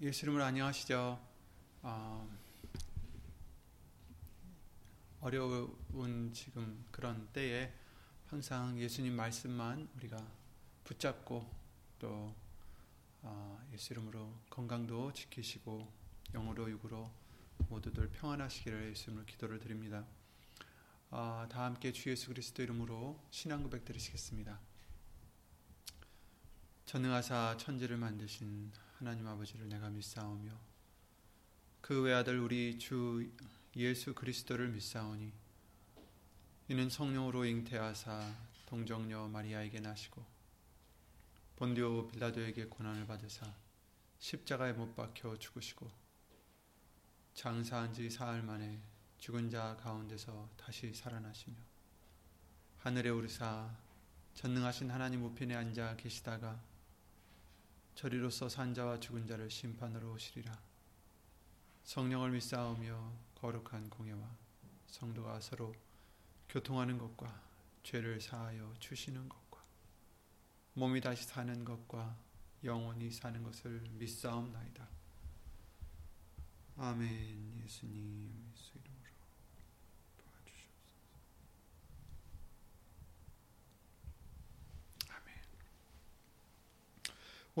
예수 이름으로 안녕하시죠. 어, 어려운 지금 그런 때에 항상 예수님 말씀만 우리가 붙잡고 또 어, 예수 이름으로 건강도 지키시고 영으로 육으로 모두들 평안하시기를 예수 이름으로 기도를 드립니다. 어, 다 함께 주 예수 그리스도 이름으로 신앙 고백 드리시겠습니다. 전능하사 천지를 만드신 하나님 아버지를 내가 믿사오며 그 외아들 우리 주 예수 그리스도를 믿사오니 이는 성령으로 잉태하사 동정녀 마리아에게 나시고 본디오 빌라도에게 고난을 받으사 십자가에 못 박혀 죽으시고 장사한 지 사흘 만에 죽은 자 가운데서 다시 살아나시며 하늘에 오르사 전능하신 하나님 우편에 앉아 계시다가 저리로서 산자와 죽은 자를 심판으로 오시리라. 성령을 믿사오며 거룩한 공예와 성도가 서로 교통하는 것과 죄를 사하여 주시는 것과 몸이 다시 사는 것과 영원히 사는 것을 믿사옵나이다. 아멘. 예수님 예수 이름으로 도와주시옵소서. 아멘.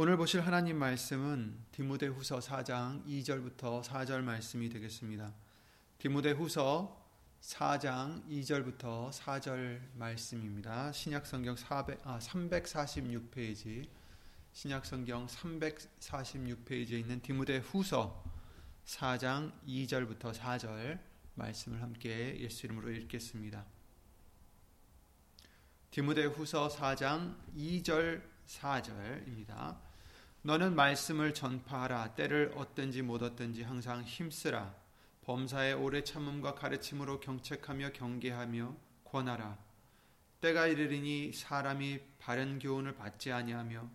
오늘 보실 하나님 말씀은 디모데후서 4장 2절부터 4절 말씀이 되겠습니다. 디모데후서 4장 2절부터 4절 말씀입니다. 신약성경 400, 아, 346페이지 신약성경 346페이지에 있는 디모데후서 4장 2절부터 4절 말씀을 함께 예수 이름으로 읽겠습니다. 디모데후서 4장 2절 4절입니다. 너는 말씀을 전파하라 때를 얻든지 못 얻든지 항상 힘쓰라 범사의 오래 참음과 가르침으로 경책하며 경계하며 권하라 때가 이르리니 사람이 바른 교훈을 받지 아니하며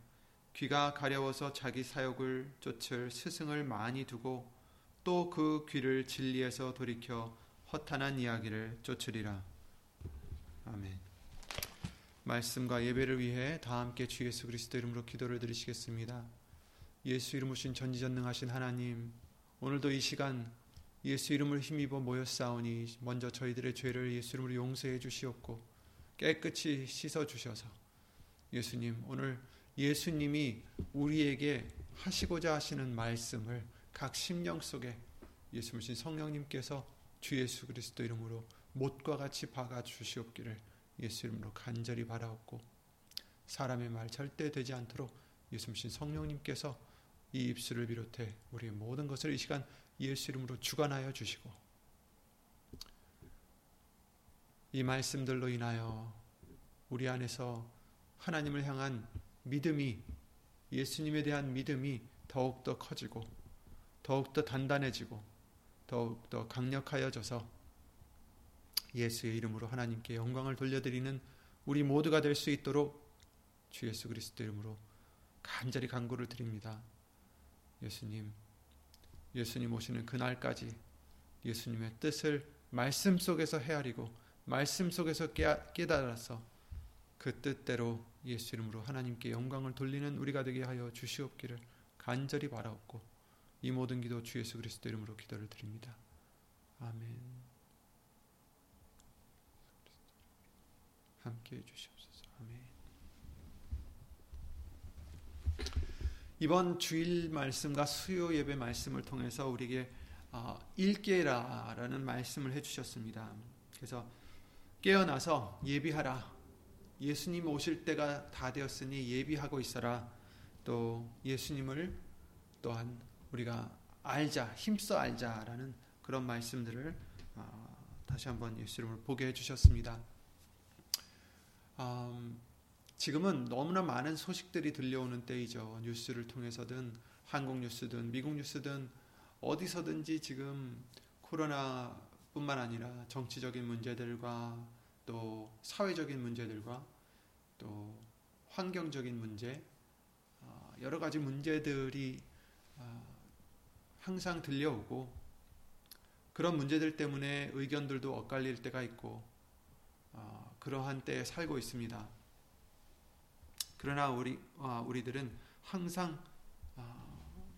귀가 가려워서 자기 사욕을 쫓을 스승을 많이 두고 또 그 귀를 진리에서 돌이켜 허탄한 이야기를 쫓으리라 아멘. 말씀과 예배를 위해 다 함께 주 예수 그리스도 이름으로 기도를 드리시겠습니다. 예수 이름 오신 전지전능하신 하나님, 오늘도 이 시간 예수 이름을 힘입어 모였사오니 먼저 저희들의 죄를 예수 이름으로 용서해 주시옵고 깨끗이 씻어 주셔서 예수님 오늘 예수님이 우리에게 하시고자 하시는 말씀을 각 심령 속에 예수 오신 성령님께서 주 예수 그리스도 이름으로 못과 같이 박아 주시옵기를 예수 이름으로 간절히 바라옵고 사람의 말 절대 되지 않도록 예수님 성령님께서 이 입술을 비롯해 우리의 모든 것을 이 시간 예수 이름으로 주관하여 주시고 이 말씀들로 인하여 우리 안에서 하나님을 향한 믿음이 예수님에 대한 믿음이 더욱더 커지고 더욱더 단단해지고 더욱더 강력하여져서 예수의 이름으로 하나님께 영광을 돌려드리는 우리 모두가 될 수 있도록 주 예수 그리스도 이름으로 간절히 간구를 드립니다. 예수님, 예수님 오시는 그날까지 예수님의 뜻을 말씀 속에서 헤아리고 말씀 속에서 깨달아서 그 뜻대로 예수 이름으로 하나님께 영광을 돌리는 우리가 되게 하여 주시옵기를 간절히 바라옵고 이 모든 기도 주 예수 그리스도 이름으로 기도를 드립니다. 아멘. 함께 해 주시옵소서. 아멘. 이번 주일 말씀과 수요 예배 말씀을 통해서 우리에게 일깨라라는 말씀을 해주셨습니다. 그래서 깨어나서 예비하라. 예수님 오실 때가 다 되었으니 예비하고 있어라. 또 예수님을 또한 우리가 알자, 힘써 알자라는 그런 말씀들을 다시 한번 예수 이름을 보게 해주셨습니다. 음, 지금은 너무나 많은 소식들이 들려오는 때이죠. 뉴스를 통해서든 한국 뉴스든 미국 뉴스든 어디서든지 지금 코로나뿐만 아니라 정치적인 문제들과 또 사회적인 문제들과 또 환경적인 문제 여러 가지 문제들이 항상 들려오고 그런 문제들 때문에 의견들도 엇갈릴 때가 있고 그러한 때에 살고 있습니다. 그러나 우리 어, 우리들은 항상 어,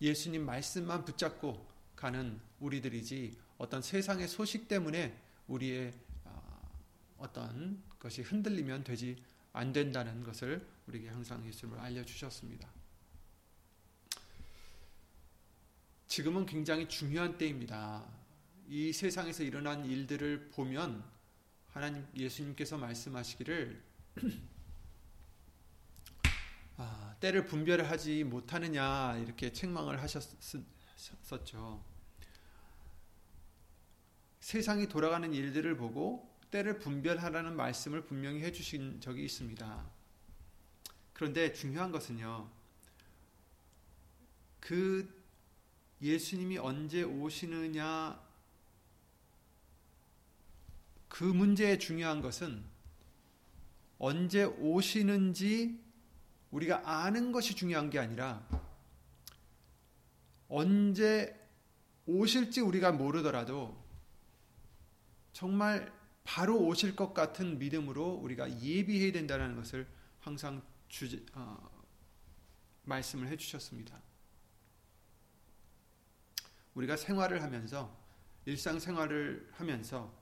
예수님 말씀만 붙잡고 가는 우리들이지 어떤 세상의 소식 때문에 우리의 어, 어떤 것이 흔들리면 되지 안 된다는 것을 우리에게 항상 예수님을 알려주셨습니다. 지금은 굉장히 중요한 때입니다. 이 세상에서 일어난 일들을 보면 하나님 예수님께서 말씀하시기를 아, 때를 분별하지 못하느냐 이렇게 책망을 하셨었죠. 세상이 돌아가는 일들을 보고 때를 분별하라는 말씀을 분명히 해주신 적이 있습니다. 그런데 중요한 것은요, 그 예수님이 언제 오시느냐, 그 문제에 중요한 것은 언제 오시는지 우리가 아는 것이 중요한 게 아니라 언제 오실지 우리가 모르더라도 정말 바로 오실 것 같은 믿음으로 우리가 예비해야 된다는 것을 항상 주제, 어, 말씀을 해주셨습니다. 우리가 생활을 하면서 일상생활을 하면서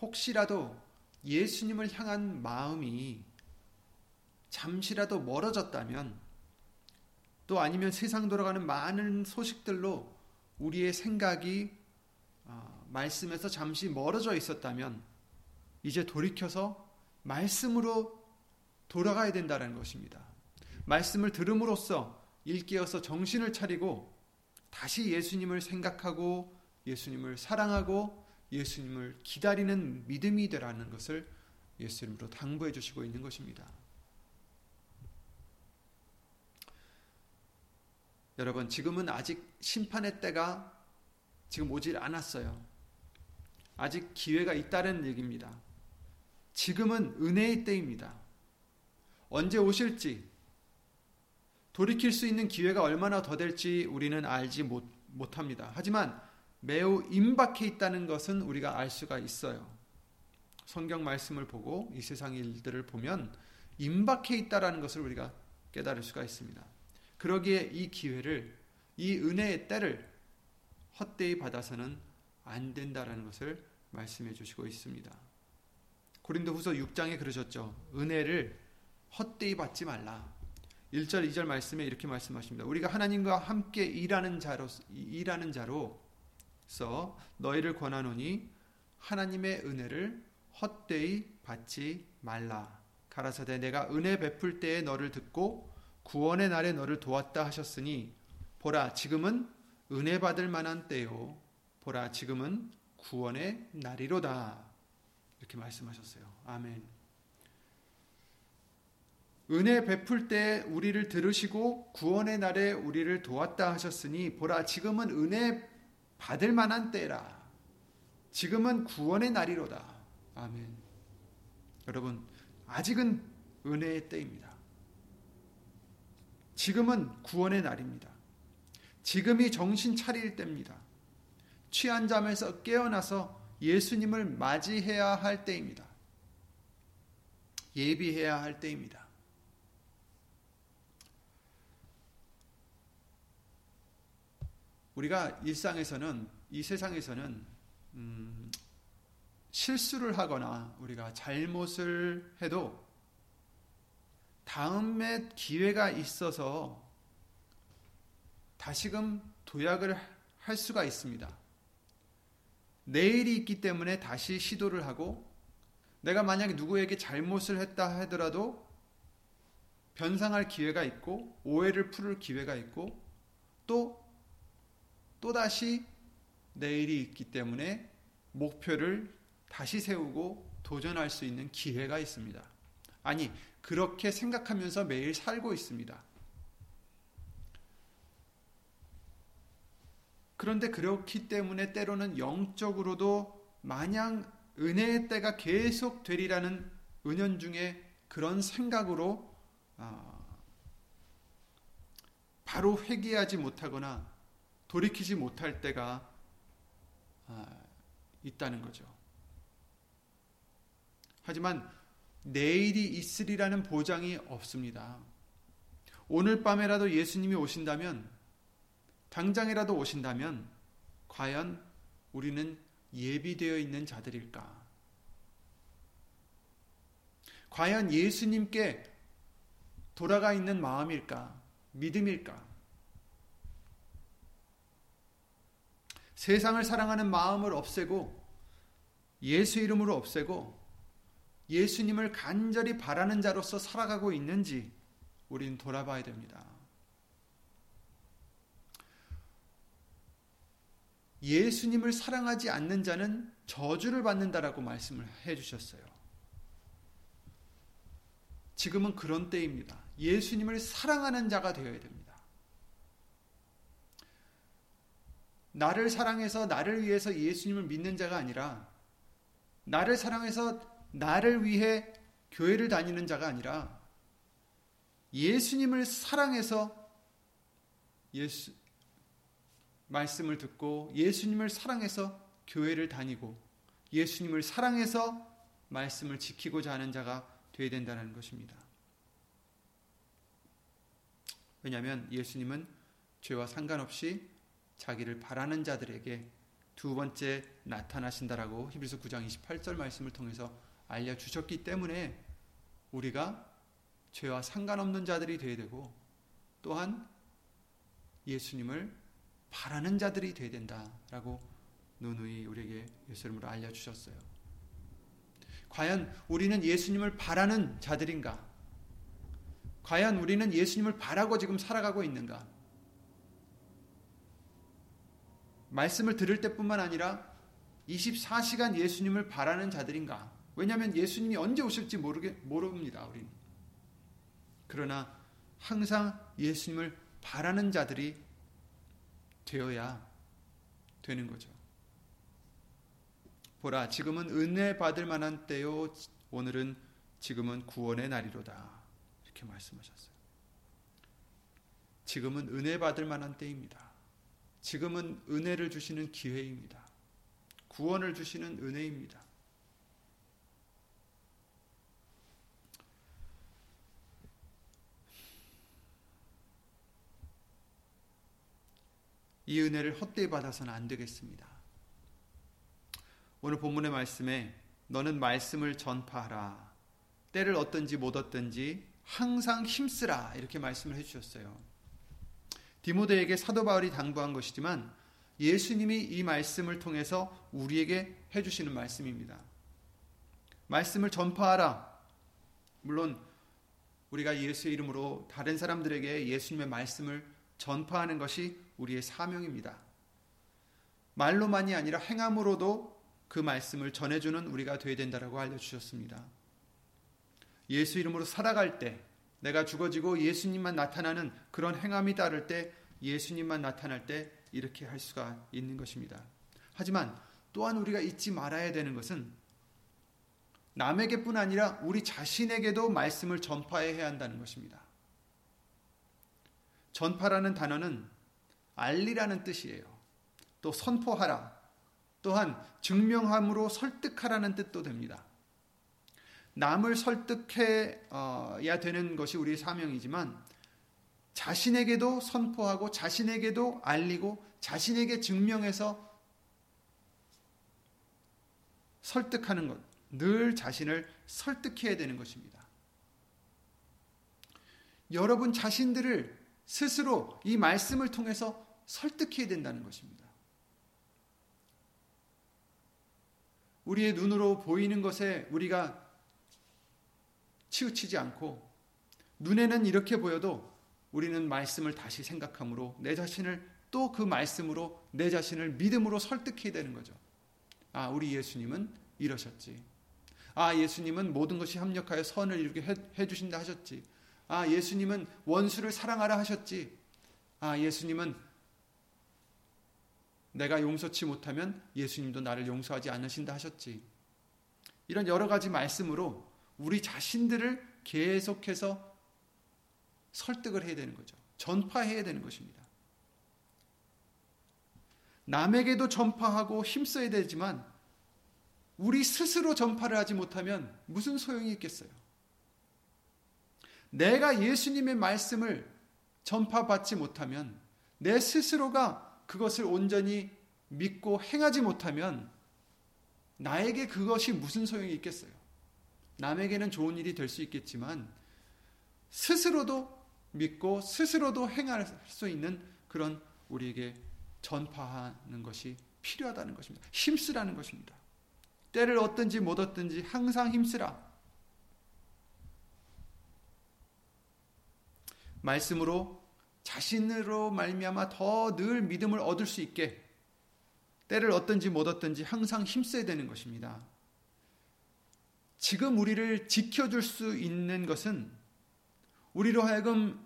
혹시라도 예수님을 향한 마음이 잠시라도 멀어졌다면 또 아니면 세상 돌아가는 많은 소식들로 우리의 생각이 어, 말씀에서 잠시 멀어져 있었다면 이제 돌이켜서 말씀으로 돌아가야 된다는 것입니다. 말씀을 들음으로써 일깨어서 정신을 차리고 다시 예수님을 생각하고 예수님을 사랑하고 예수님을 기다리는 믿음이 되라는 것을 예수님으로 당부해 주시고 있는 것입니다. 여러분, 지금은 아직 심판의 때가 지금 오질 않았어요. 아직 기회가 있다는 얘기입니다. 지금은 은혜의 때입니다. 언제 오실지, 돌이킬 수 있는 기회가 얼마나 더 될지 우리는 알지 못, 못합니다. 하지만 매우 임박해 있다는 것은 우리가 알 수가 있어요. 성경 말씀을 보고 이 세상 일들을 보면 임박해 있다라는 것을 우리가 깨달을 수가 있습니다. 그러기에 이 기회를 이 은혜의 때를 헛되이 받아서는 안 된다라는 것을 말씀해 주시고 있습니다. 고린도후서 6장에 그러셨죠. 은혜를 헛되이 받지 말라. 1절 2절 말씀에 이렇게 말씀하십니다. 우리가 하나님과 함께 일하는 자로 일하는 자로서 너희를 권하노니 하나님의 은혜를 헛되이 받지 말라. 가라사대 내가 은혜 베풀 때에 너를 듣고 구원의 날에 너를 도왔다 하셨으니 보라 지금은 은혜 받을 만한 때요 보라 지금은 구원의 날이로다 이렇게 말씀하셨어요. 아멘. 은혜 베풀 때 우리를 들으시고 구원의 날에 우리를 도왔다 하셨으니 보라 지금은 은혜 받을 만한 때라. 지금은 구원의 날이로다. 아멘. 여러분 아직은 은혜의 때입니다. 지금은 구원의 날입니다. 지금이 정신 차릴 때입니다. 취한 잠에서 깨어나서 예수님을 맞이해야 할 때입니다. 예비해야 할 때입니다. 우리가 일상에서는 이 세상에서는 음, 실수를 하거나 우리가 잘못을 해도 다음에 기회가 있어서 다시금 도약을 할 수가 있습니다. 내일이 있기 때문에 다시 시도를 하고 내가 만약에 누구에게 잘못을 했다 하더라도 변상할 기회가 있고 오해를 풀을 기회가 있고 또 또다시 내일이 있기 때문에 목표를 다시 세우고 도전할 수 있는 기회가 있습니다. 아니, 그렇게 생각하면서 매일 살고 있습니다. 그런데 그렇기 때문에 때로는 영적으로도 마냥 은혜의 때가 계속 되리라는 은연중에 그런 생각으로 아, 바로 회개하지 못하거나 돌이키지 못할 때가 아, 있다는 거죠. 하지만 내일이 있으리라는 보장이 없습니다. 오늘 밤에라도 예수님이 오신다면 당장이라도 오신다면 과연 우리는 예비되어 있는 자들일까? 과연 예수님께 돌아가 있는 마음일까? 믿음일까? 세상을 사랑하는 마음을 없애고 예수 이름으로 없애고 예수님을 간절히 바라는 자로서 살아가고 있는지 우리는 돌아봐야 됩니다. 예수님을 사랑하지 않는 자는 저주를 받는다라고 말씀을 해 주셨어요. 지금은 그런 때입니다. 예수님을 사랑하는 자가 되어야 됩니다. 나를 사랑해서 나를 위해서 예수님을 믿는 자가 아니라 나를 사랑해서 나를 위해 교회를 다니는 자가 아니라 예수님을 사랑해서 예수 말씀을 듣고 예수님을 사랑해서 교회를 다니고 예수님을 사랑해서 말씀을 지키고자 하는 자가 되어야 된다는 것입니다. 왜냐하면 예수님은 죄와 상관없이 자기를 바라는 자들에게 두 번째 나타나신다라고 히브리서 9장 28절 말씀을 통해서 알려 주셨기 때문에 우리가 죄와 상관없는 자들이 되어야 되고 또한 예수님을 바라는 자들이 되어야 된다라고 누누이 우리에게 예수님으로 알려 주셨어요. 과연 우리는 예수님을 바라는 자들인가? 과연 우리는 예수님을 바라고 지금 살아가고 있는가? 말씀을 들을 때뿐만 아니라 24시간 예수님을 바라는 자들인가? 왜냐하면 예수님이 언제 오실지 모르게, 모릅니다, 우리는. 그러나 항상 예수님을 바라는 자들이 되어야 되는 거죠. 보라, 지금은 은혜 받을 만한 때요. 오늘은 지금은 구원의 날이로다. 이렇게 말씀하셨어요. 지금은 은혜 받을 만한 때입니다. 지금은 은혜를 주시는 기회입니다. 구원을 주시는 은혜입니다. 이 은혜를 헛되이 받아서는 안 되겠습니다. 오늘 본문의 말씀에 너는 말씀을 전파하라. 때를 얻든지 못 얻든지 항상 힘쓰라. 이렇게 말씀을 해주셨어요. 디모데에게 사도 바울이 당부한 것이지만 예수님이 이 말씀을 통해서 우리에게 해주시는 말씀입니다. 말씀을 전파하라. 물론 우리가 예수의 이름으로 다른 사람들에게 예수님의 말씀을 전파하는 것이 우리의 사명입니다. 말로만이 아니라 행함으로도 그 말씀을 전해주는 우리가 되어야 된다라고 알려주셨습니다. 예수 이름으로 살아갈 때 내가 죽어지고 예수님만 나타나는 그런 행함이 따를 때 예수님만 나타날 때 이렇게 할 수가 있는 것입니다. 하지만 또한 우리가 잊지 말아야 되는 것은 남에게뿐 아니라 우리 자신에게도 말씀을 전파해야 한다는 것입니다. 전파라는 단어는 알리라는 뜻이에요. 또 선포하라. 또한 증명함으로 설득하라는 뜻도 됩니다. 남을 설득해야 되는 것이 우리의 사명이지만 자신에게도 선포하고 자신에게도 알리고 자신에게 증명해서 설득하는 것. 늘 자신을 설득해야 되는 것입니다. 여러분 자신들을 스스로 이 말씀을 통해서 설득해야 된다는 것입니다. 우리의 눈으로 보이는 것에 우리가 치우치지 않고 눈에는 이렇게 보여도 우리는 말씀을 다시 생각함으로 내 자신을 또 그 말씀으로 내 자신을 믿음으로 설득해야 되는 거죠. 아, 우리 예수님은 이러셨지. 아, 예수님은 모든 것이 합력하여 선을 이루게 해, 해 주신다 하셨지. 아, 예수님은 원수를 사랑하라 하셨지. 아, 예수님은 내가 용서치 못하면 예수님도 나를 용서하지 않으신다 하셨지. 이런 여러 가지 말씀으로 우리 자신들을 계속해서 설득을 해야 되는 거죠. 전파해야 되는 것입니다. 남에게도 전파하고 힘써야 되지만 우리 스스로 전파를 하지 못하면 무슨 소용이 있겠어요? 내가 예수님의 말씀을 전파받지 못하면 내 스스로가 그것을 온전히 믿고 행하지 못하면 나에게 그것이 무슨 소용이 있겠어요? 남에게는 좋은 일이 될 수 있겠지만 스스로도 믿고 스스로도 행할 수 있는 그런 우리에게 전파하는 것이 필요하다는 것입니다. 힘쓰라는 것입니다. 때를 얻든지 못 얻든지 항상 힘쓰라. 말씀으로 자신으로 말미암아 더 늘 믿음을 얻을 수 있게 때를 얻든지 못 얻든지 항상 힘써야 되는 것입니다. 지금 우리를 지켜줄 수 있는 것은 우리로 하여금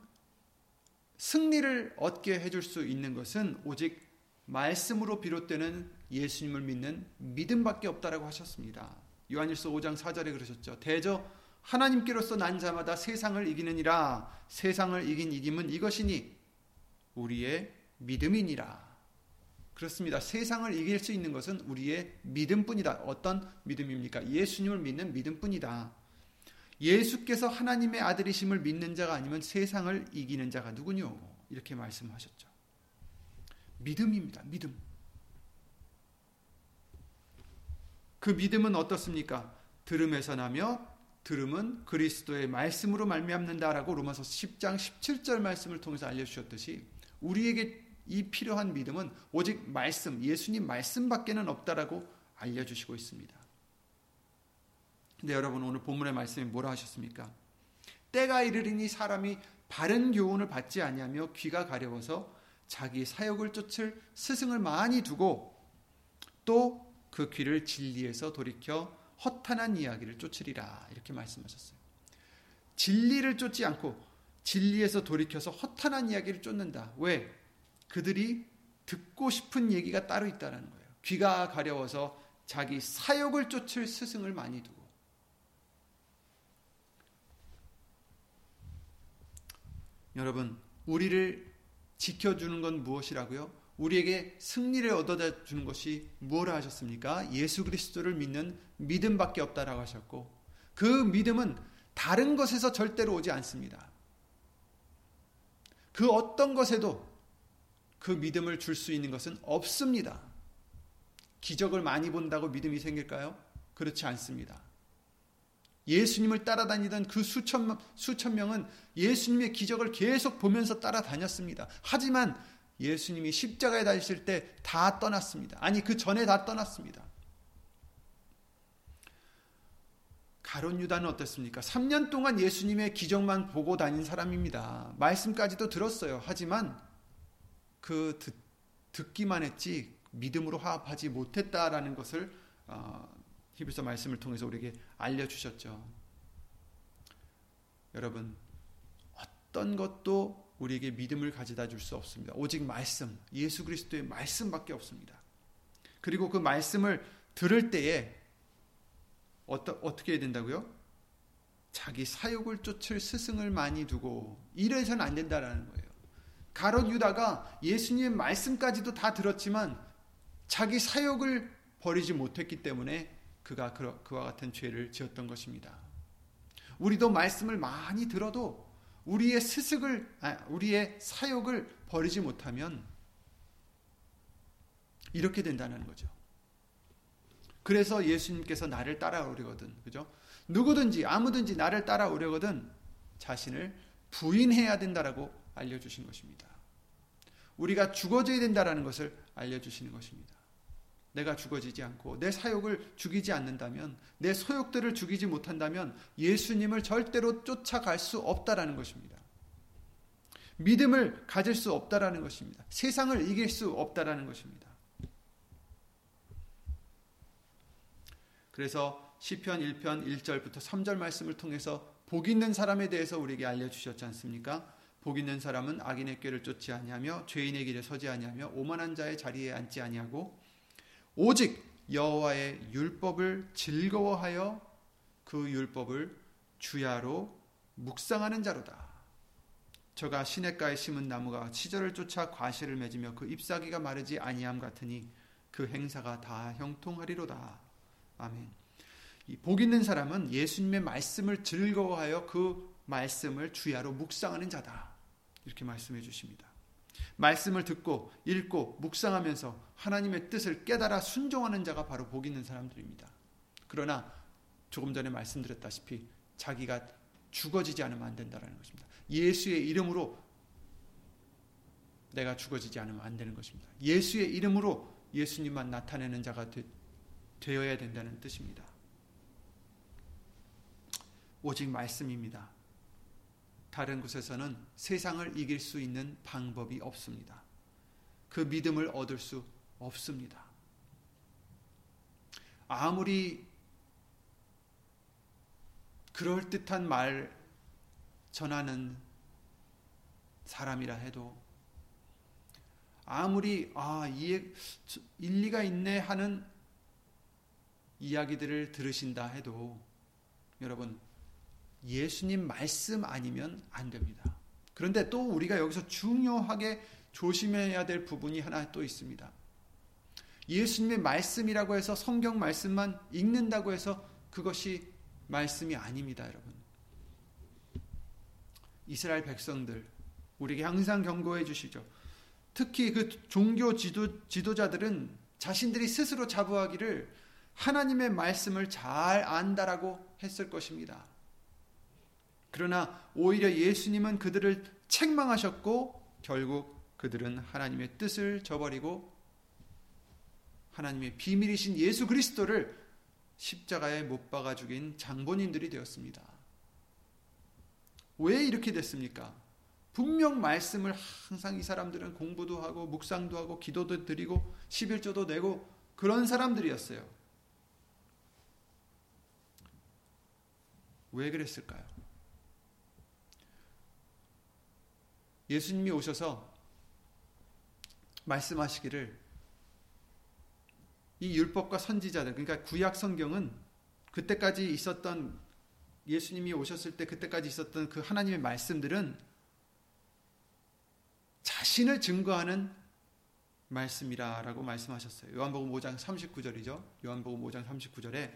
승리를 얻게 해줄 수 있는 것은 오직 말씀으로 비롯되는 예수님을 믿는 믿음밖에 없다라고 하셨습니다. 요한일서 5장 4절에 그러셨죠. 대저 하나님께로서 난 자마다 세상을 이기느니라 세상을 이긴 이김은 이것이니 우리의 믿음이니라. 그렇습니다. 세상을 이길 수 있는 것은 우리의 믿음뿐이다. 어떤 믿음입니까? 예수님을 믿는 믿음뿐이다. 예수께서 하나님의 아들이심을 믿는 자가 아니면 세상을 이기는 자가 누구뇨? 이렇게 말씀하셨죠. 믿음입니다. 믿음. 그 믿음은 어떻습니까? 들음에서 나며 들음은 그리스도의 말씀으로 말미암는다라고 로마서 10장 17절 말씀을 통해서 알려주셨듯이 우리에게 이 필요한 믿음은 오직 말씀, 예수님 말씀밖에는 없다라고 알려주시고 있습니다. 근데 여러분 오늘 본문의 말씀이 뭐라 하셨습니까? 때가 이르리니 사람이 바른 교훈을 받지 아니하며 귀가 가려워서 자기 사욕을 쫓을 스승을 많이 두고 또 그 귀를 진리에서 돌이켜 허탄한 이야기를 쫓으리라 이렇게 말씀하셨어요. 진리를 쫓지 않고 진리에서 돌이켜서 허탄한 이야기를 쫓는다. 왜? 그들이 듣고 싶은 얘기가 따로 있다는 거예요. 귀가 가려워서 자기 사욕을 쫓을 스승을 많이 두고 여러분, 우리를 지켜주는 건 무엇이라고요? 우리에게 승리를 얻어다 주는 것이 무엇을 하셨습니까? 예수 그리스도를 믿는 믿음밖에 없다라고 하셨고, 그 믿음은 다른 것에서 절대로 오지 않습니다. 그 어떤 것에도 그 믿음을 줄 수 있는 것은 없습니다. 기적을 많이 본다고 믿음이 생길까요? 그렇지 않습니다. 예수님을 따라다니던 그 수천, 수천 명은 예수님의 기적을 계속 보면서 따라다녔습니다. 하지만 예수님이 십자가에 달리실 때 다 떠났습니다. 아니, 그 전에 다 떠났습니다. 가론 유다는 어떻습니까? 3년 동안 예수님의 기적만 보고 다닌 사람입니다. 말씀까지도 들었어요. 하지만 그 듣, 듣기만 했지 믿음으로 화합하지 못했다라는 것을 어, 히브리서 말씀을 통해서 우리에게 알려주셨죠. 여러분, 어떤 것도 우리에게 믿음을 가져다 줄 수 없습니다. 오직 말씀, 예수 그리스도의 말씀밖에 없습니다. 그리고 그 말씀을 들을 때에 어떠, 어떻게 해야 된다고요? 자기 사욕을 쫓을 스승을 많이 두고 이래서는 안 된다라는 거예요. 가롯 유다가 예수님의 말씀까지도 다 들었지만 자기 사욕을 버리지 못했기 때문에 그가 그와 같은 죄를 지었던 것입니다. 우리도 말씀을 많이 들어도 우리의 스승을 우리의 사욕을 버리지 못하면 이렇게 된다는 거죠. 그래서 예수님께서 나를 따라오려거든, 그죠? 누구든지 아무든지 나를 따라오려거든 자신을 부인해야 된다라고 알려 주신 것입니다. 우리가 죽어져야 된다라는 것을 알려 주시는 것입니다. 내가 죽어지지 않고 내 사욕을 죽이지 않는다면 내 소욕들을 죽이지 못한다면 예수님을 절대로 쫓아갈 수 없다라는 것입니다. 믿음을 가질 수 없다라는 것입니다. 세상을 이길 수 없다라는 것입니다. 그래서 시편 1편 1절부터 3절 말씀을 통해서 복 있는 사람에 대해서 우리에게 알려 주셨지 않습니까? 복 있는 사람은 악인의 꾀를 쫓지 아니하며 죄인의 길에 서지 아니하며 오만한 자의 자리에 앉지 아니하고 오직 여호와의 율법을 즐거워하여 그 율법을 주야로 묵상하는 자로다. 저가 시냇가에 심은 나무가 시절을 쫓아 과실을 맺으며 그 잎사귀가 마르지 아니함 같으니 그 행사가 다 형통하리로다. 아멘. 복 있는 사람은 예수님의 말씀을 즐거워하여 그 말씀을 주야로 묵상하는 자다. 이렇게 말씀해 주십니다. 말씀을 듣고 읽고 묵상하면서 하나님의 뜻을 깨달아 순종하는 자가 바로 복 있는 사람들입니다. 그러나 조금 전에 말씀드렸다시피 자기가 죽어지지 않으면 안 된다는 것입니다. 예수의 이름으로 내가 죽어지지 않으면 안 되는 것입니다. 예수의 이름으로 예수님만 나타내는 자가 되, 되어야 된다는 뜻입니다. 오직 말씀입니다. 다른 곳에서는 세상을 이길 수 있는 방법이 없습니다. 그 믿음을 얻을 수 없습니다. 아무리 그럴듯한 말 전하는 사람이라 해도 아무리 아 이해 일리가 있네 하는 이야기들을 들으신다 해도 여러분 예수님 말씀 아니면 안 됩니다. 그런데 또 우리가 여기서 중요하게 조심해야 될 부분이 하나 또 있습니다. 예수님의 말씀이라고 해서 성경 말씀만 읽는다고 해서 그것이 말씀이 아닙니다, 여러분. 이스라엘 백성들 우리에게 항상 경고해 주시죠. 특히 그 종교 지도, 지도자들은 자신들이 스스로 자부하기를 하나님의 말씀을 잘 안다라고 했을 것입니다. 그러나 오히려 예수님은 그들을 책망하셨고 결국 그들은 하나님의 뜻을 저버리고 하나님의 비밀이신 예수 그리스도를 십자가에 못 박아 죽인 장본인들이 되었습니다. 왜 이렇게 됐습니까? 분명 말씀을 항상 이 사람들은 공부도 하고 묵상도 하고 기도도 드리고 11조도 내고 그런 사람들이었어요. 왜 그랬을까요? 예수님이 오셔서 말씀하시기를 이 율법과 선지자들 그러니까 구약 성경은 그때까지 있었던 예수님이 오셨을 때 그때까지 있었던 그 하나님의 말씀들은 자신을 증거하는 말씀이라라고 말씀하셨어요. 요한복음 5장 39절이죠. 요한복음 5장 39절에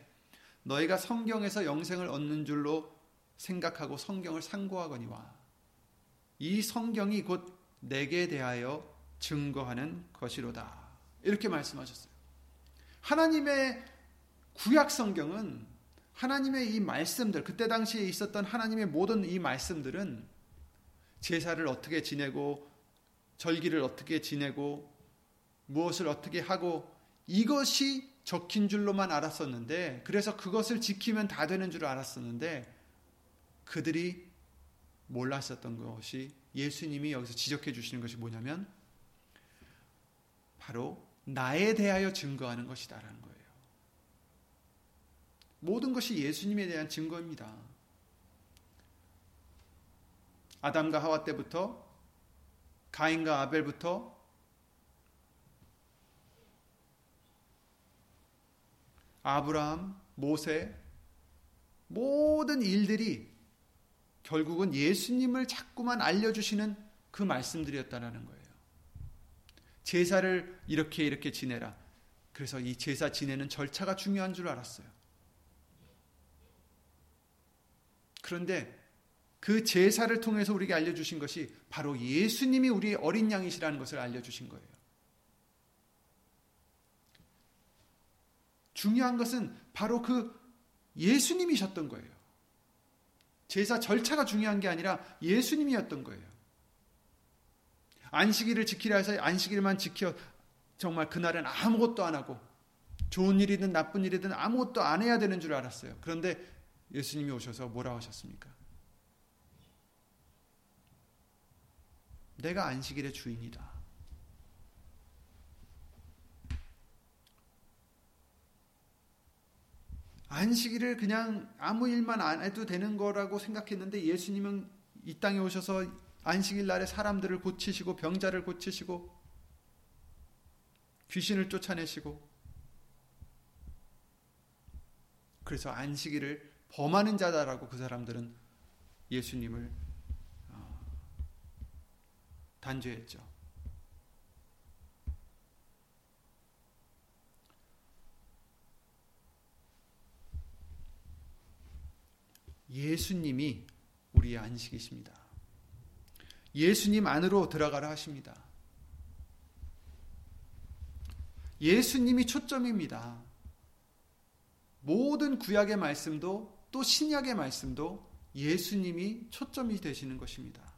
너희가 성경에서 영생을 얻는 줄로 생각하고 성경을 상고하거니와 이 성경이 곧 내게 대하여 증거하는 것이로다. 이렇게 말씀하셨어요. 하나님의 구약 성경은 하나님의 이 말씀들, 그때 당시에 있었던 하나님의 모든 이 말씀들은 제사를 어떻게 지내고, 절기를 어떻게 지내고, 무엇을 어떻게 하고, 이것이 적힌 줄로만 알았었는데, 그래서 그것을 지키면 다 되는 줄 알았었는데, 그들이 몰랐었던 것이 예수님이 여기서 지적해 주시는 것이 뭐냐면 바로 나에 대하여 증거하는 것이다라는 거예요. 모든 것이 예수님에 대한 증거입니다. 아담과 하와 때부터 가인과 아벨부터 아브라함, 모세 모든 일들이 결국은 예수님을 자꾸만 알려주시는 그 말씀들이었다라는 거예요. 제사를 이렇게 이렇게 지내라. 그래서 이 제사 지내는 절차가 중요한 줄 알았어요. 그런데 그 제사를 통해서 우리에게 알려주신 것이 바로 예수님이 우리의 어린 양이시라는 것을 알려주신 거예요. 중요한 것은 바로 그 예수님이셨던 거예요. 제사 절차가 중요한 게 아니라 예수님이었던 거예요. 안식일을 지키라 해서 안식일만 지켜 정말 그날은 아무것도 안 하고 좋은 일이든 나쁜 일이든 아무것도 안 해야 되는 줄 알았어요. 그런데 예수님이 오셔서 뭐라 하셨습니까? 내가 안식일의 주인이다. 안식일을 그냥 아무 일만 안 해도 되는 거라고 생각했는데 예수님은 이 땅에 오셔서 안식일 날에 사람들을 고치시고 병자를 고치시고 귀신을 쫓아내시고 그래서 안식일을 범하는 자다라고 그 사람들은 예수님을 어, 단죄했죠. 예수님이 우리의 안식이십니다. 예수님 안으로 들어가라 하십니다. 예수님이 초점입니다. 모든 구약의 말씀도 또 신약의 말씀도 예수님이 초점이 되시는 것입니다.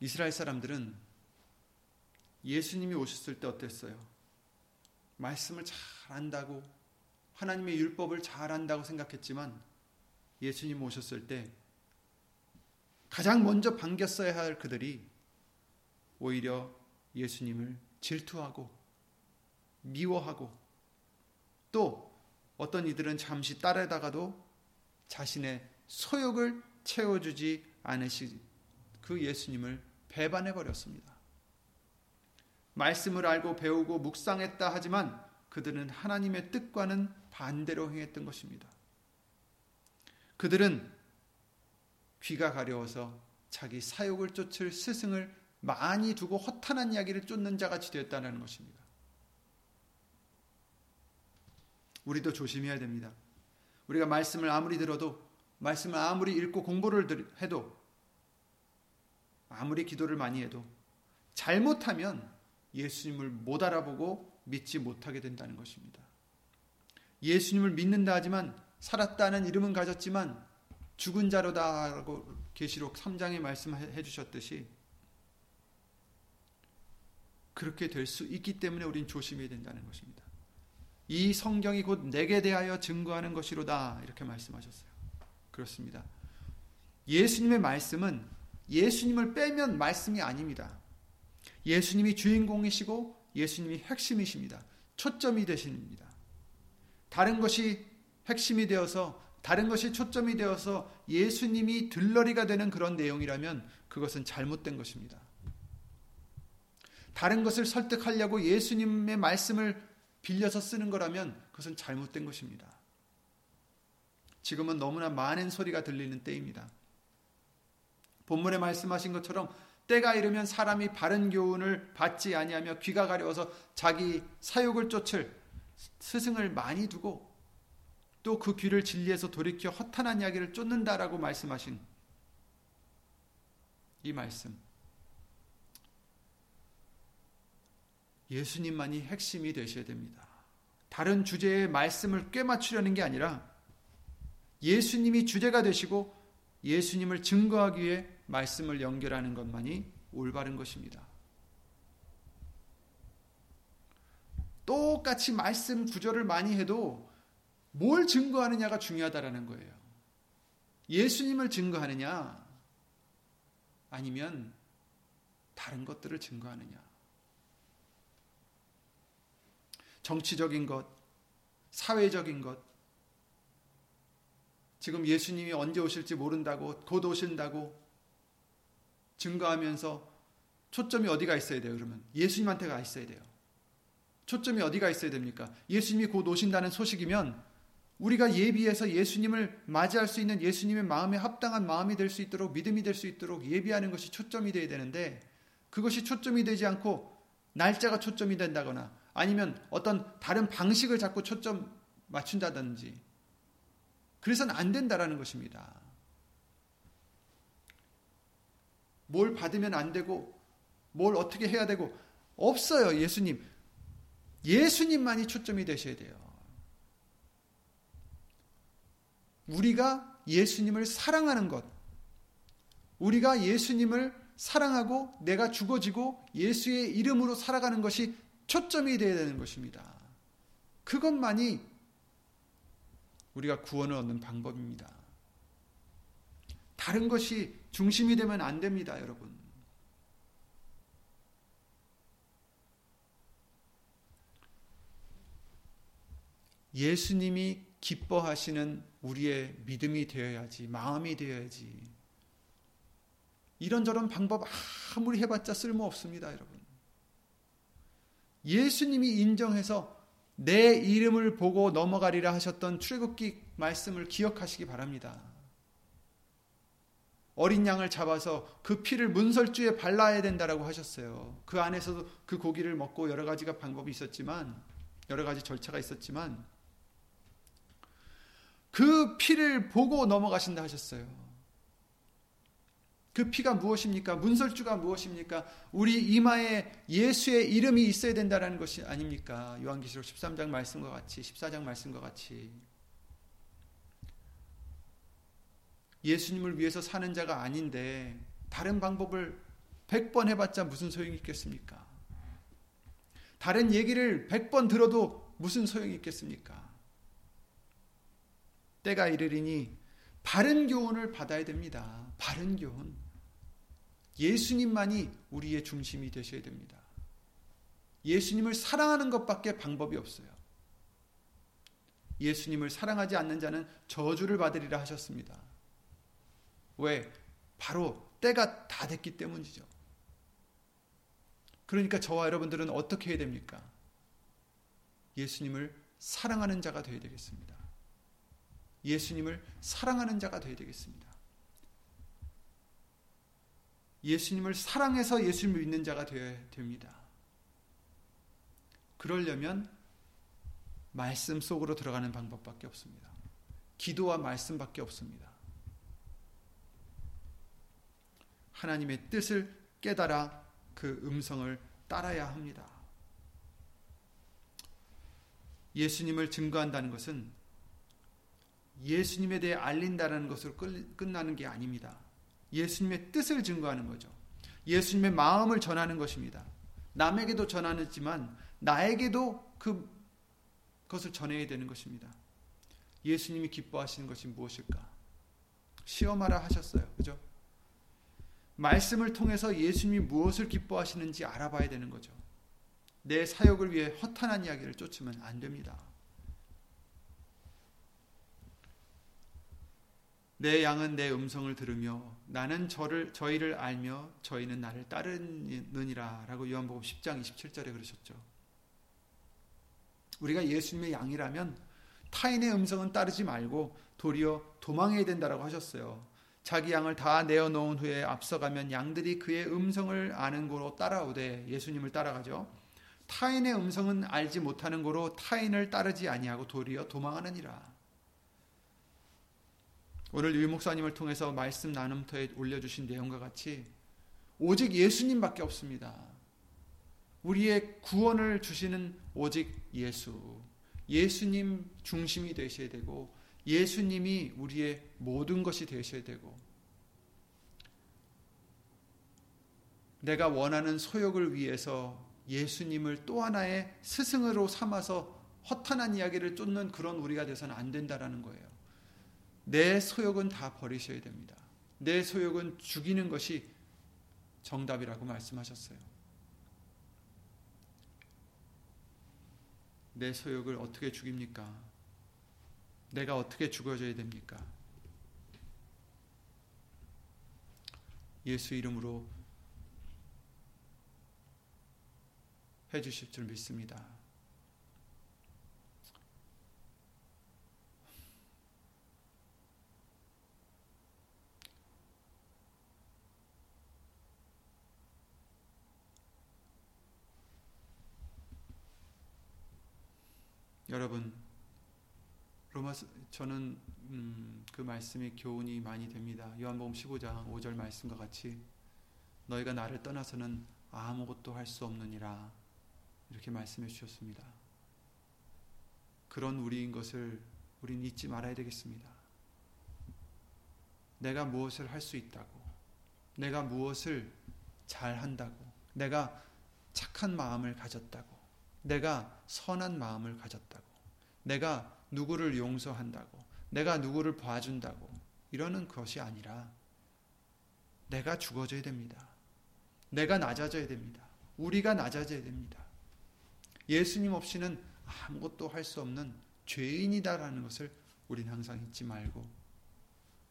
이스라엘 사람들은 예수님이 오셨을 때 어땠어요? 말씀을 잘 안다고 하나님의 율법을 잘 안다고 생각했지만 예수님 오셨을 때 가장 먼저 반겼어야 할 그들이 오히려 예수님을 질투하고 미워하고 또 어떤 이들은 잠시 따르다가도 자신의 소욕을 채워주지 않으시 그 예수님을 배반해 버렸습니다. 말씀을 알고 배우고 묵상했다 하지만 그들은 하나님의 뜻과는 반대로 행했던 것입니다. 그들은 귀가 가려워서 자기 사욕을 쫓을 스승을 많이 두고 허탄한 이야기를 쫓는 자같이 되었다는 것입니다. 우리도 조심해야 됩니다. 우리가 말씀을 아무리 들어도 말씀을 아무리 읽고 공부를 해도 아무리 기도를 많이 해도 잘못하면 예수님을 못 알아보고 믿지 못하게 된다는 것입니다. 예수님을 믿는다 하지만 살았다는 이름은 가졌지만 죽은 자로다라고 계시록 3장에 말씀해 주셨듯이 그렇게 될 수 있기 때문에 우린 조심해야 된다는 것입니다. 이 성경이 곧 내게 대하여 증거하는 것이로다 이렇게 말씀하셨어요. 그렇습니다. 예수님의 말씀은 예수님을 빼면 말씀이 아닙니다. 예수님이 주인공이시고 예수님이 핵심이십니다. 초점이 되십니다. 다른 것이 핵심이 되어서 다른 것이 초점이 되어서 예수님이 들러리가 되는 그런 내용이라면 그것은 잘못된 것입니다. 다른 것을 설득하려고 예수님의 말씀을 빌려서 쓰는 거라면 그것은 잘못된 것입니다. 지금은 너무나 많은 소리가 들리는 때입니다. 본문에 말씀하신 것처럼 때가 이르면 사람이 바른 교훈을 받지 아니하며 귀가 가려워서 자기 사욕을 쫓을 스승을 많이 두고 또 그 귀를 진리에서 돌이켜 허탄한 이야기를 쫓는다라고 말씀하신 이 말씀. 예수님만이 핵심이 되셔야 됩니다. 다른 주제의 말씀을 꿰맞추려는 게 아니라 예수님이 주제가 되시고 예수님을 증거하기 위해 말씀을 연결하는 것만이 올바른 것입니다. 똑같이 말씀 구절을 많이 해도 뭘 증거하느냐가 중요하다라는 거예요. 예수님을 증거하느냐 아니면 다른 것들을 증거하느냐. 정치적인 것, 사회적인 것, 지금 예수님이 언제 오실지 모른다고, 곧 오신다고 증거하면서 초점이 어디가 있어야 돼요, 그러면? 예수님한테가 있어야 돼요. 초점이 어디가 있어야 됩니까? 예수님이 곧 오신다는 소식이면 우리가 예비해서 예수님을 맞이할 수 있는 예수님의 마음에 합당한 마음이 될 수 있도록 믿음이 될 수 있도록 예비하는 것이 초점이 되어야 되는데 그것이 초점이 되지 않고 날짜가 초점이 된다거나 아니면 어떤 다른 방식을 자꾸 초점 맞춘다든지 그래서는 안 된다라는 것입니다. 뭘 받으면 안 되고 뭘 어떻게 해야 되고 없어요. 예수님. 예수님만이 초점이 되셔야 돼요. 우리가 예수님을 사랑하는 것. 우리가 예수님을 사랑하고 내가 죽어지고 예수의 이름으로 살아가는 것이 초점이 되어야 되는 것입니다. 그것만이 우리가 구원을 얻는 방법입니다. 다른 것이 중심이 되면 안 됩니다, 여러분. 예수님이 기뻐하시는 우리의 믿음이 되어야지, 마음이 되어야지. 이런저런 방법 아무리 해봤자 쓸모 없습니다, 여러분. 예수님이 인정해서 내 이름을 보고 넘어가리라 하셨던 출애굽기 말씀을 기억하시기 바랍니다. 어린 양을 잡아서 그 피를 문설주에 발라야 된다라고 하셨어요. 그 안에서도 그 고기를 먹고 여러 가지가 방법이 있었지만 여러 가지 절차가 있었지만 그 피를 보고 넘어가신다 하셨어요. 그 피가 무엇입니까? 문설주가 무엇입니까? 우리 이마에 예수의 이름이 있어야 된다는 것이 아닙니까? 요한계시록 13장 말씀과 같이 14장 말씀과 같이 예수님을 위해서 사는 자가 아닌데 다른 방법을 100번 해봤자 무슨 소용이 있겠습니까? 다른 얘기를 100번 들어도 무슨 소용이 있겠습니까? 때가 이르리니 바른 교훈을 받아야 됩니다. 바른 교훈. 예수님만이 우리의 중심이 되셔야 됩니다. 예수님을 사랑하는 것밖에 방법이 없어요. 예수님을 사랑하지 않는 자는 저주를 받으리라 하셨습니다. 왜? 바로 때가 다 됐기 때문이죠. 그러니까 저와 여러분들은 어떻게 해야 됩니까? 예수님을 사랑하는 자가 되어야 되겠습니다. 예수님을 사랑하는 자가 되어야 되겠습니다. 예수님을 사랑해서 예수님을 믿는 자가 되어야 됩니다. 그러려면 말씀 속으로 들어가는 방법밖에 없습니다. 기도와 말씀밖에 없습니다. 하나님의 뜻을 깨달아 그 음성을 따라야 합니다. 예수님을 증거한다는 것은 예수님에 대해 알린다는 것으로 끝나는 게 아닙니다. 예수님의 뜻을 증거하는 거죠. 예수님의 마음을 전하는 것입니다. 남에게도 전하지만 나에게도 그 것을 전해야 되는 것입니다. 예수님이 기뻐하시는 것이 무엇일까? 시험하라 하셨어요. 그죠? 말씀을 통해서 예수님이 무엇을 기뻐하시는지 알아봐야 되는 거죠. 내 사역을 위해 허탄한 이야기를 쫓으면 안 됩니다. 내 양은 내 음성을 들으며 나는 저를 저희를 알며 저희는 나를 따르느니라라고 요한복음 10장 27절에 그러셨죠. 우리가 예수님의 양이라면 타인의 음성은 따르지 말고 도리어 도망해야 된다라고 하셨어요. 자기 양을 다 내어 놓은 후에 앞서가면 양들이 그의 음성을 아는 고로 따라오되 예수님을 따라가죠. 타인의 음성은 알지 못하는 고로 타인을 따르지 아니하고 도리어 도망하느니라. 오늘 유 목사님을 통해서 말씀 나눔터에 올려주신 내용과 같이 오직 예수님밖에 없습니다. 우리의 구원을 주시는 오직 예수. 예수님 중심이 되셔야 되고 예수님이 우리의 모든 것이 되셔야 되고 내가 원하는 소욕을 위해서 예수님을 또 하나의 스승으로 삼아서 허탄한 이야기를 쫓는 그런 우리가 돼서는 안 된다라는 거예요. 내 소욕은 다 버리셔야 됩니다. 내 소욕은 죽이는 것이 정답이라고 말씀하셨어요. 내 소욕을 어떻게 죽입니까? 내가 어떻게 죽어져야 됩니까? 예수 이름으로 해 주실 줄 믿습니다. 여러분 로마서 저는 음, 그 말씀이 교훈이 많이 됩니다. 요한복음 15장 5절 말씀과 같이 너희가 나를 떠나서는 아무것도 할 수 없느니라 이렇게 말씀해 주셨습니다. 그런 우리인 것을 우린 잊지 말아야 되겠습니다. 내가 무엇을 할 수 있다고, 내가 무엇을 잘 한다고, 내가 착한 마음을 가졌다고, 내가 선한 마음을 가졌다고, 내가 누구를 용서한다고, 내가 누구를 봐준다고, 이러는 것이 아니라, 내가 죽어져야 됩니다. 내가 낮아져야 됩니다. 우리가 낮아져야 됩니다. 예수님 없이는 아무것도 할 수 없는 죄인이다라는 것을 우린 항상 잊지 말고,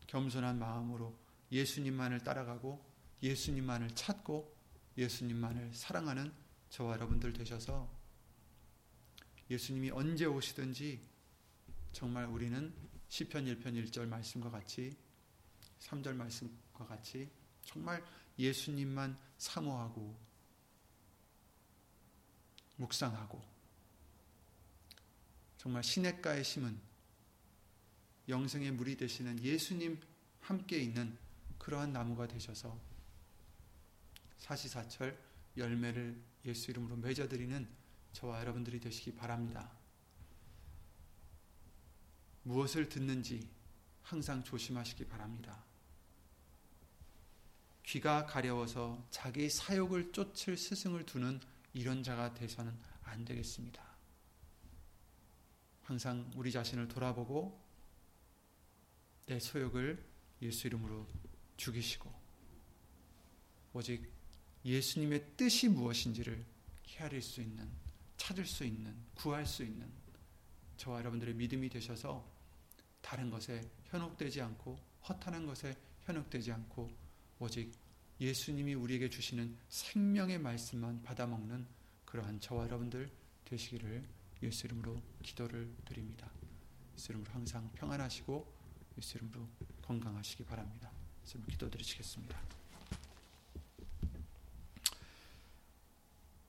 겸손한 마음으로 예수님만을 따라가고, 예수님만을 찾고, 예수님만을 사랑하는 저와 여러분들 되셔서 예수님이 언제 오시든지 정말 우리는 시편 1편 1절 말씀과 같이 3절 말씀과 같이 정말 예수님만 사모하고 묵상하고 정말 시냇가에 심은 영생의 물이 되시는 예수님 함께 있는 그러한 나무가 되셔서 사시사철 열매를 예수 이름으로 맺어드리는 저와 여러분들이 되시기 바랍니다. 무엇을 듣는지 항상 조심하시기 바랍니다. 귀가 가려워서 자기 사욕을 쫓을 스승을 두는 이런 자가 되서는 안 되겠습니다. 항상 우리 자신을 돌아보고 내 소욕을 예수 이름으로 죽이시고 오직 예수님의 뜻이 무엇인지를 헤아릴 수 있는 찾을 수 있는 구할 수 있는 저와 여러분들의 믿음이 되셔서 다른 것에 현혹되지 않고 허탄한 것에 현혹되지 않고 오직 예수님이 우리에게 주시는 생명의 말씀만 받아먹는 그러한 저와 여러분들 되시기를 예수 이름으로 기도를 드립니다. 예수 이름으로 항상 평안하시고 예수 이름으로 건강하시기 바랍니다. 예수 이름으로 기도드리시겠습니다.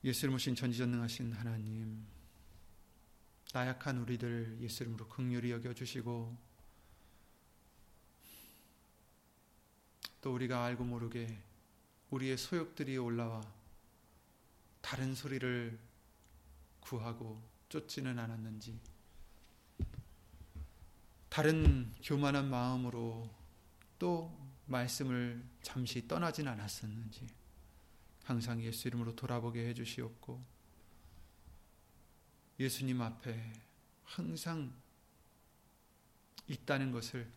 예수 이름으로 신 전지전능하신 하나님 나약한 우리들 예수 이름으로 극률히 여겨주시고 또 우리가 알고 모르게 우리의 소욕들이 올라와 다른 소리를 구하고 쫓지는 않았는지 다른 교만한 마음으로 또 말씀을 잠시 떠나진 않았었는지 항상 예수 이름으로 돌아보게 해 주시옵고 예수님 앞에 항상 있다는 것을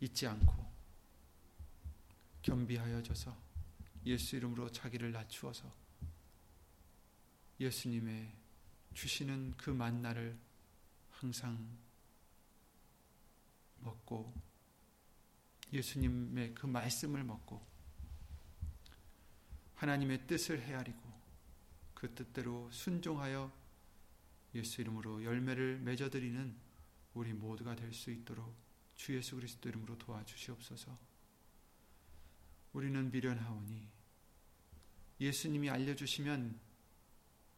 잊지 않고 겸비하여져서 예수 이름으로 자기를 낮추어서 예수님의 주시는 그 만나를 항상 먹고 예수님의 그 말씀을 먹고 하나님의 뜻을 헤아리고 그 뜻대로 순종하여 예수 이름으로 열매를 맺어드리는 우리 모두가 될 수 있도록 주 예수 그리스도 이름으로 도와주시옵소서. 우리는 미련하오니 예수님이 알려주시면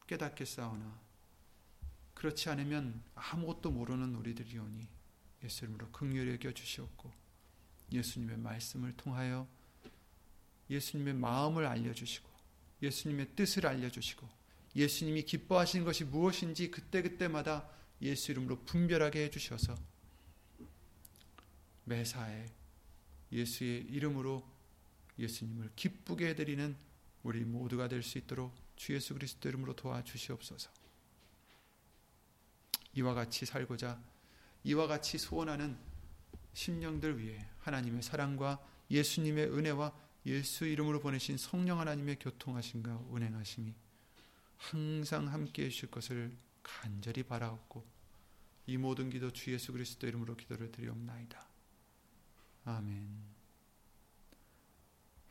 깨닫겠사오나. 그렇지 않으면 아무것도 모르는 우리들이오니 예수 이름으로 긍휼히 여겨 주시옵고 예수님의 말씀을 통하여 예수님의 마음을 알려주시고 예수님의 뜻을 알려주시고 예수님이 기뻐하시는 것이 무엇인지 그때그때마다 예수 이름으로 분별하게 해주셔서 매사에 예수의 이름으로 예수님을 기쁘게 해드리는 우리 모두가 될 수 있도록 주 예수 그리스도 이름으로 도와주시옵소서. 이와 같이 살고자 이와 같이 소원하는 심령들 위해 하나님의 사랑과 예수님의 은혜와 예수 이름으로 보내신 성령 하나님의 교통하심과 운행하심이 항상 함께 해 주실 것을 간절히 바라옵고 이 모든 기도 주 예수 그리스도 이름으로 기도를 드리옵나이다. 아멘.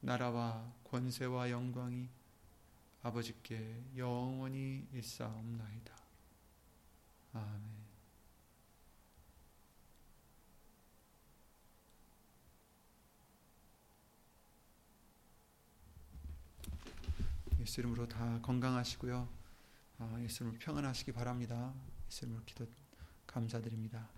나라와 권세와 영광이 아버지께 영원히 일사옵나이다. 아멘 예수 이름으로 다 건강하시고요. 아, 예수 이름으로 평안하시기 바랍니다. 예수 이름으로 기도 감사드립니다.